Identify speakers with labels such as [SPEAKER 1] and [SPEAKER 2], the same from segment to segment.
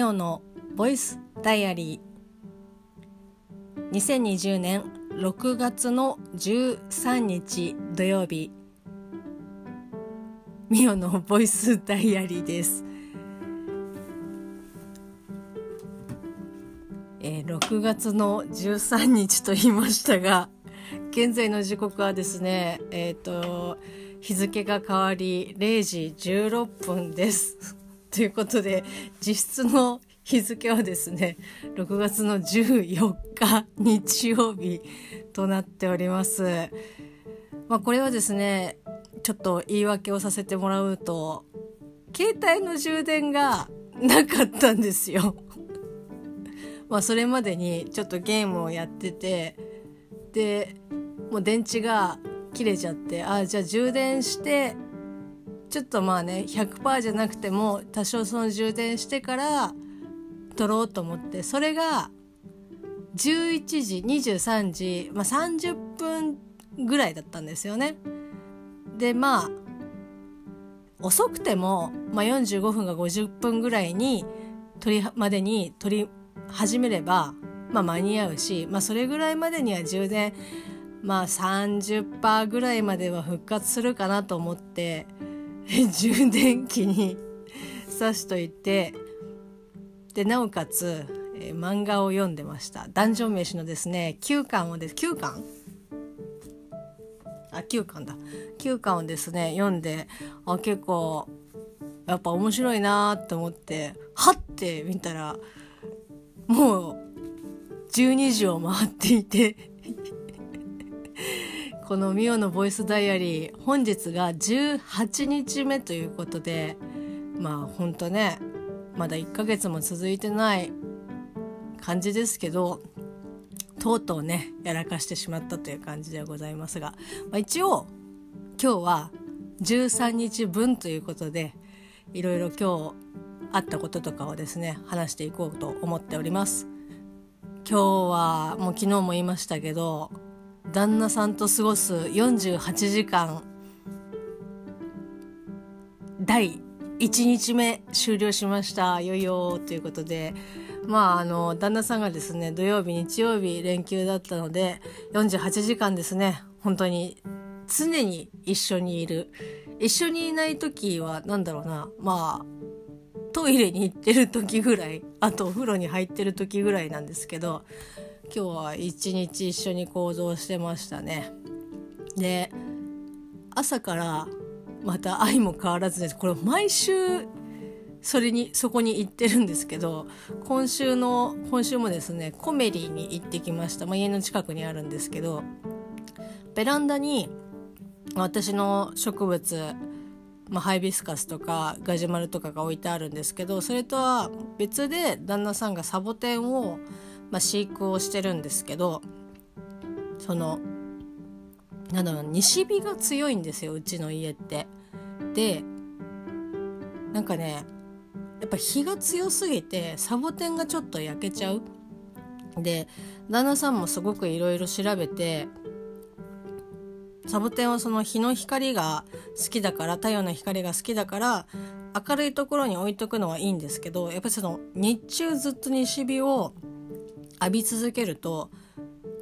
[SPEAKER 1] ミオのボイスダイアリー。2020年6月の13日土曜日。ミオのボイスダイアリーです。えー、6月の13日と言いましたが現在の時刻はですねえっ、ー、と日付が変わり0時16分です。ということで実質の日付はですね6月の14日日曜日となっております。まあ、これはですねちょっと言い訳をさせてもらうと携帯の充電がなかったんですよ。まあそれまでにちょっとゲームをやっててでもう電池が切れちゃってあじゃあ充電してちょっとまあね100%じゃなくても多少その充電してから撮ろうと思ってそれが11時23時、まあ、30分ぐらいだったんですよね。でまあ遅くても、まあ、45分か50分ぐらいに撮りまでに撮り始めれば、まあ、間に合うし、まあ、それぐらいまでには充電まあ30%ぐらいまでは復活するかなと思って 充電器に挿しといてでなおかつ、えー、漫画を読んでました。ダンジョン飯のですね9巻をです9巻あ9巻だ。9巻をですね読んであ結構やっぱ面白いなと思ってはって見たらもう12時を回っていて このミオのボイスダイアリー本日が18日目ということでまあほんとねまだ1ヶ月も続いてない感じですけどとうとうねやらかしてしまったという感じではございますが、まあ、一応今日は13日分ということでいろいろ今日あったこととかをですね話していこうと思っております。今日はもう昨日も言いましたけど旦那さんと過ごす48時間。第1日目終了しました。よいよということで。まああの旦那さんがですね土曜日日曜日連休だったので48時間ですね。本当に常に一緒にいる。一緒にいない時は何だろうな。まあトイレに行ってる時ぐらいあとお風呂に入ってる時ぐらいなんですけど今日は一日一緒に行動してましたね。で朝からまた愛も変わらずですこれ毎週それにそこに行ってるんですけど今週の今週もですねコメリーに行ってきました、まあ、家の近くにあるんですけどベランダに私の植物、まあ、ハイビスカスとかガジュマルとかが置いてあるんですけどそれとは別で旦那さんがサボテンをまあ、飼育をしてるんですけどそのなんだろう西日が強いんですようちの家って。でなんかねやっぱ日が強すぎてサボテンがちょっと焼けちゃう。で旦那さんもすごくいろいろ調べてサボテンはその日の光が好きだから太陽の光が好きだから明るいところに置いとくのはいいんですけどやっぱりその日中ずっと西日を浴び続けると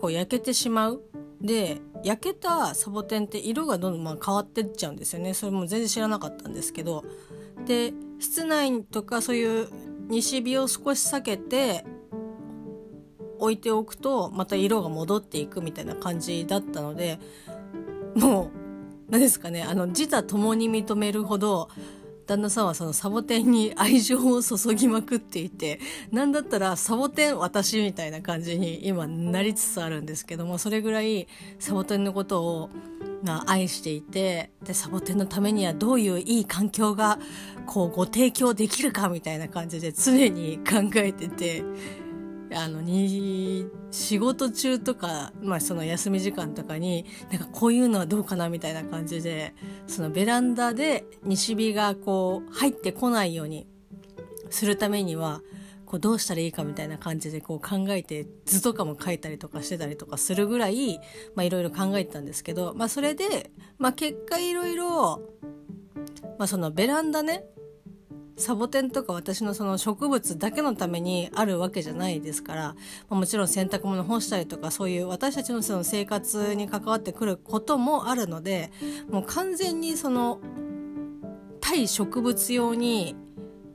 [SPEAKER 1] こう焼けてしまう。で焼けたサボテンって色がどんどんまあ変わってっちゃうんですよね。それも全然知らなかったんですけど。で室内とかそういう西日を少し避けて置いておくとまた色が戻っていくみたいな感じだったのでもう何ですかね。あの自他共に認めるほど旦那さんはそのサボテンに愛情を注ぎまくっていて、なんだったらサボテン私みたいな感じに今なりつつあるんですけども、それぐらいサボテンのことをまあ、愛していてでサボテンのためにはどういういい環境がこうご提供できるかみたいな感じで常に考えててあのに仕事中とか、まあ、その休み時間とかになんかこういうのはどうかなみたいな感じでそのベランダで西日がこう入ってこないようにするためにはこうどうしたらいいかみたいな感じでこう考えて図とかも書いたりとかしてたりとかするぐらいいろいろ考えてたんですけど、まあ、それで、まあ、結果いろいろそのベランダねサボテンとか私のその植物だけのためにあるわけじゃないですから、ま、もちろん洗濯物干したりとかそういう私たちのその生活に関わってくることもあるのでもう完全にその対植物用に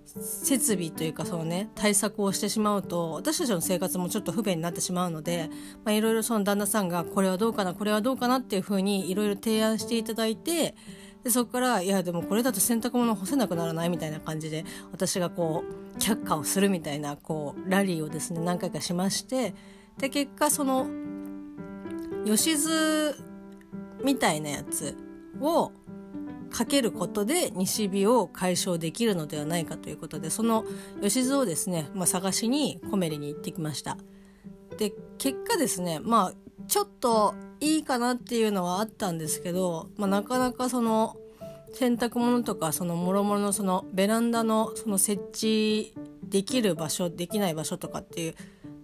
[SPEAKER 1] 設備というかそのね対策をしてしまうと私たちの生活もちょっと不便になってしまうのでいろいろその旦那さんがこれはどうかなこれはどうかなっていうふうにいろいろ提案していただいてでそこからいやでもこれだと洗濯物干せなくならないみたいな感じで私がこう却下をするみたいなこうラリーをですね何回かしましてで結果その吉津みたいなやつをかけることで西日を解消できるのではないかということでその吉津をですね、まあ、探しにコメリに行ってきました。で結果ですねまあちょっといいかなっていうのはあったんですけど、まあ、なかなかその洗濯物とかそのもろもろのそのベランダのその設置できる場所できない場所とかっていう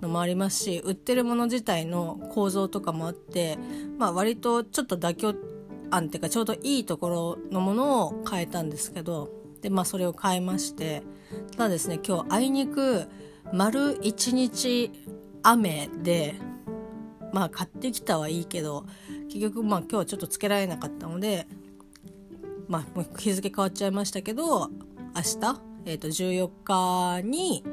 [SPEAKER 1] のもありますし売ってるもの自体の構造とかもあって、まあ、割とちょっと妥協案っていうかちょうどいいところのものを変えたんですけどでまあそれを変えましてただですね今日あいにく丸一日雨でまあ買ってきたはいいけど結局まあ今日はちょっとつけられなかったのでまあ日付変わっちゃいましたけど明日、えー、と14日に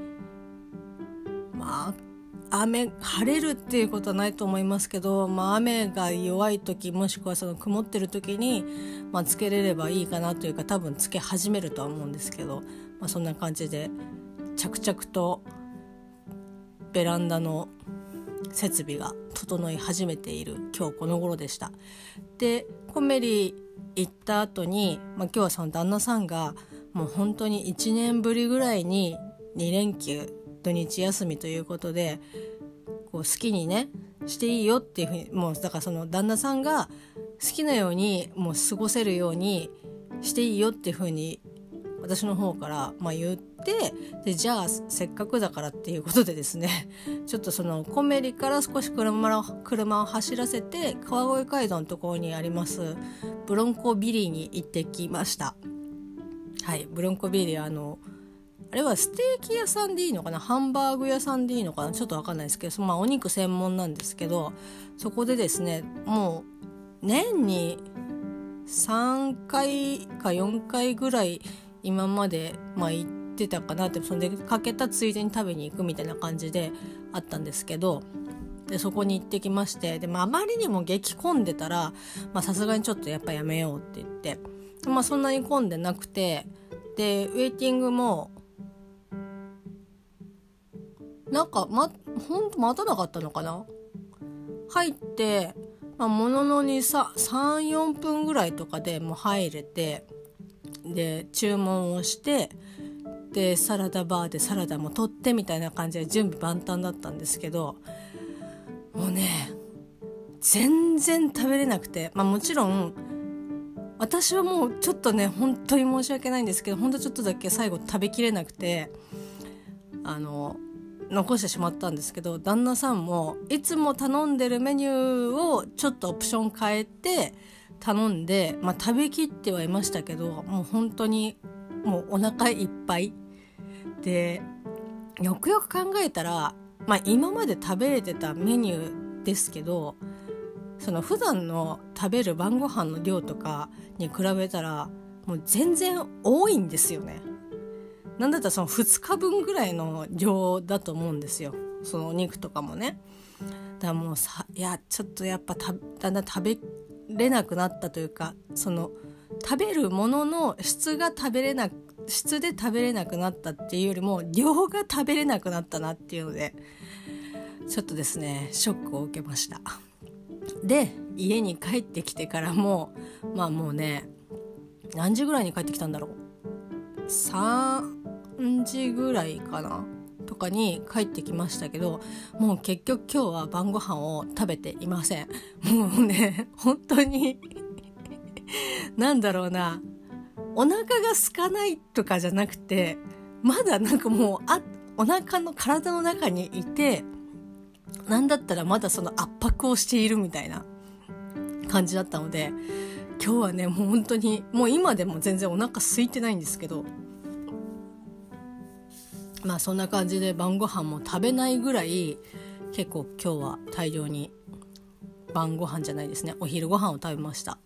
[SPEAKER 1] まあ雨晴れるっていうことはないと思いますけど、まあ、雨が弱い時もしくはその曇ってる時に、まあ、つけれればいいかなというか多分つけ始めるとは思うんですけど、まあ、そんな感じで着々とベランダの設備が整い始めている今日この頃でした。でコメリ行った後に、まあ、今日はその旦那さんがもう本当に1年ぶりぐらいに2連休土日休みということでこう好きにねしていいよっていうふうにもうだからその旦那さんが好きなようにもう過ごせるようにしていいよっていうふうに私の方からまあ言ってでじゃあせっかくだからっていうことでですね ちょっとそのコメリから少し車車を走らせて川越街道のところにありますブロンコビリーに行ってきました。はいブロンコビリーあのあれはステーキ屋さんでいいのかな？ハンバーグ屋さんでいいのかな？ちょっとわかんないですけど、まあ、お肉専門なんですけどそこでですねもう年に3回か4回ぐらい今まで、まあ、行ってたかなってその出かけたついでに食べに行くみたいな感じであったんですけどでそこに行ってきましてで、まあ、まりにも激混んでたらさすがにちょっとやっぱやめようって言って、まあ、そんなに混んでなくてでウェイティングもなんか、ま、ほんと待たなかったのかな？入って、まあ、もののにさ、3、4分ぐらいとかでもう入れて、で、注文をして、で、サラダバーでサラダも取ってみたいな感じで準備万端だったんですけど、もうね、全然食べれなくて、まあもちろん、私はもうちょっとね、本当に申し訳ないんですけど、ほんとちょっとだけ最後食べきれなくて、あの、残してしまったんですけど旦那さんもいつも頼んでるメニューをちょっとオプション変えて頼んで、まあ、食べきってはいましたけどもう本当にもうお腹いっぱい。でよくよく考えたら、まあ、今まで食べれてたメニューですけどその普段の食べる晩ご飯の量とかに比べたらもう全然多いんですよね。なんだったらその2日分ぐらいの量だと思うんですよ。そのお肉とかもね。だからもうさいやちょっとやっぱだんだん食べれなくなったというかその食べるものの質が食べれな質で食べれなくなったっていうよりも量が食べれなくなったなっていうのでちょっとですねショックを受けました。で家に帰ってきてからもまあもうね何時ぐらいに帰ってきたんだろう。3時ぐらいかな。とかに帰ってきましたけどもう結局今日は晩ご飯を食べていません。もうね本当になんだろうなお腹が空かないとかじゃなくてまだなんかもうあお腹の体の中にいてなんだったらまだその圧迫をしているみたいな感じだったので今日はねもう本当にもう今でも全然お腹空いてないんですけどまあそんな感じで晩ご飯も食べないぐらい結構今日は大量に晩ご飯じゃないですね。お昼ご飯を食べました。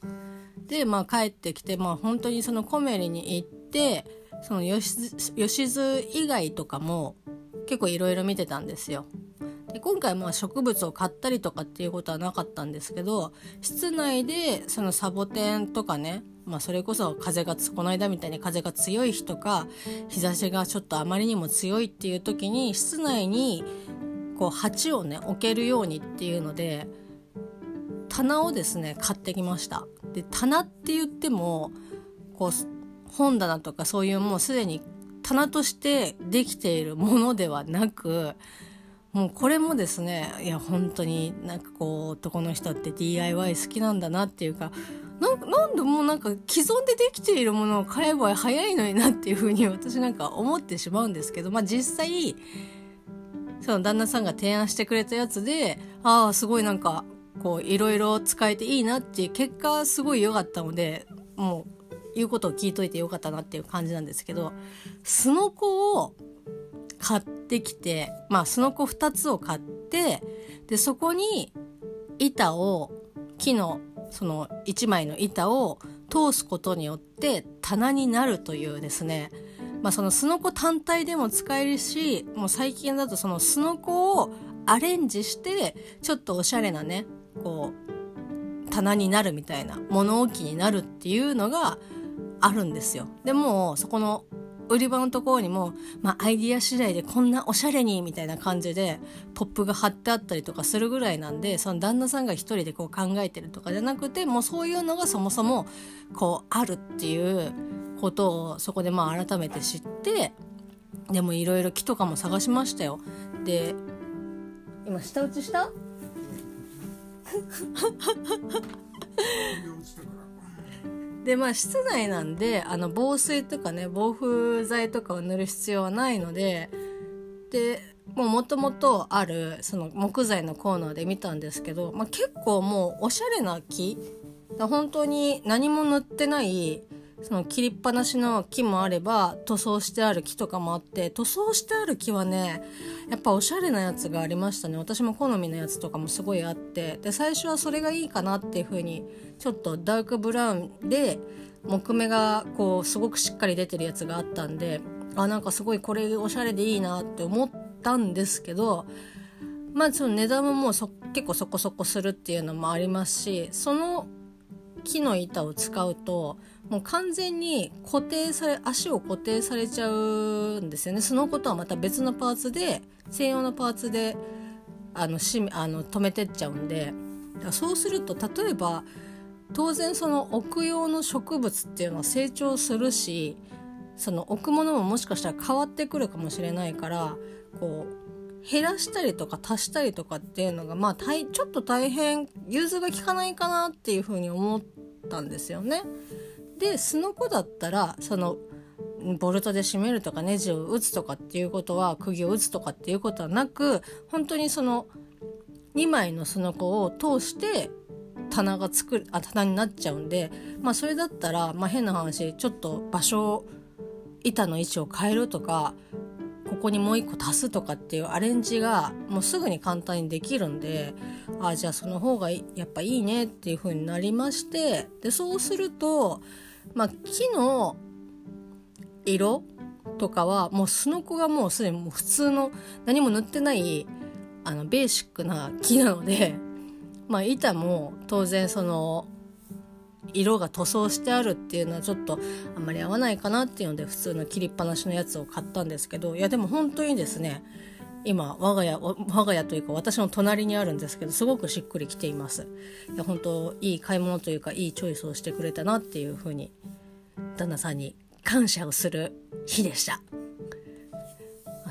[SPEAKER 1] でまあ帰ってきてまあ本当にそのコメリに行ってその吉津以外とかも結構いろいろ見てたんですよ。で今回まあ植物を買ったりとかっていうことはなかったんですけど室内でそのサボテンとかねまあ、それこそ風がこの間みたいに風が強い日とか日差しがちょっとあまりにも強いっていう時に室内にこう鉢をね置けるようにっていうので棚をですね買ってきました。で棚って言ってもこう本棚とかそういうもうすでに棚としてできているものではなくもうこれもですねいや本当になんかこう男の人って DIY 好きなんだなっていうかなんでもうなんか既存でできているものを買えば早いのになっていうふうに私なんか思ってしまうんですけどまあ実際その旦那さんが提案してくれたやつでああすごいなんかこういろいろ使えていいなっていう結果すごい良かったのでもう言うことを聞いといてよかったなっていう感じなんですけどすのこを買ってきてまあすのこ2つを買ってでそこに板を木のその1枚の板を通すことによって棚になるというですねまあそのすのこ単体でも使えるしもう最近だとそのすのこをアレンジしてちょっとおしゃれなねこう棚になるみたいな物置になるっていうのがあるんですよ。でもそこの売り場のところにも、まあ、アイディア次第でこんなおしゃれにみたいな感じでポップが貼ってあったりとかするぐらいなんでその旦那さんが一人でこう考えてるとかじゃなくてもうそういうのがそもそもこうあるっていうことをそこでまあ改めて知ってでもいろいろ木とかも探しましたよ。で今下打ちした？でまあ室内なんであの防水とかね防風剤とかを塗る必要はないのででもともとあるその木材のコーナーで見たんですけど、まあ、結構もうおしゃれな木本当に何も塗ってないその切りっぱなしの木もあれば塗装してある木とかもあって塗装してある木はねやっぱおしゃれなやつがありましたね。私も好みのやつとかもすごいあって。で最初はそれがいいかなっていう風にちょっとダークブラウンで木目がこうすごくしっかり出てるやつがあったんであなんかすごいこれおしゃれでいいなって思ったんですけどまあその値段ももう結構そこそこするっていうのもありますしその木の板を使うともう完全に固定され足を固定されちゃうんですよね。そのことはまた別のパーツで専用のパーツであのしあの止めてっちゃうんで。そうすると例えば当然その置く用の植物っていうのは成長するしその置くものももしかしたら変わってくるかもしれないからこう減らしたりとか足したりとかっていうのがまあたいちょっと大変融通が利かないかなっていうふうに思ったんですよね。ですのこだったらそのボルトで締めるとかネジを打つとかっていうことは釘を打つとかっていうことはなく本当にその2枚のすのこを通して棚が作るあ棚になっちゃうんでまあそれだったら、まあ、変な話ちょっと場所板の位置を変えるとかここにもう一個足すとかっていうアレンジがもうすぐに簡単にできるんでああじゃあその方がやっぱいいねっていう風になりましてでそうするとまあ、木の色とかはもうすのこがもうすでにもう普通の何も塗ってないあのベーシックな木なので、まあ、板も当然その色が塗装してあるっていうのはちょっとあんまり合わないかなっていうので普通の切りっぱなしのやつを買ったんですけどいやでも本当にですね今我が家我が家というか私の隣にあるんですけどすごくしっくりきています。いや本当いい買い物というかいいチョイスをしてくれたなっていうふうに旦那さんに感謝をする日でした。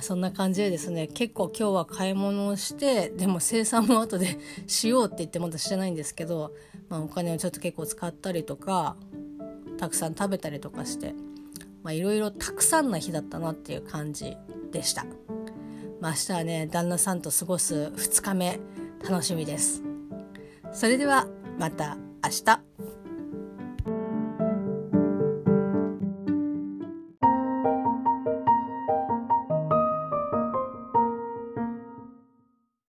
[SPEAKER 1] そんな感じでですね結構今日は買い物をしてでも生産も後で しようって言ってまだしてないんですけど、まあ、お金をちょっと結構使ったりとかたくさん食べたりとかしていろいろたくさんな日だったなっていう感じでした。まあ、明日はね旦那さんと過ごす2日目楽しみですそれではまた明日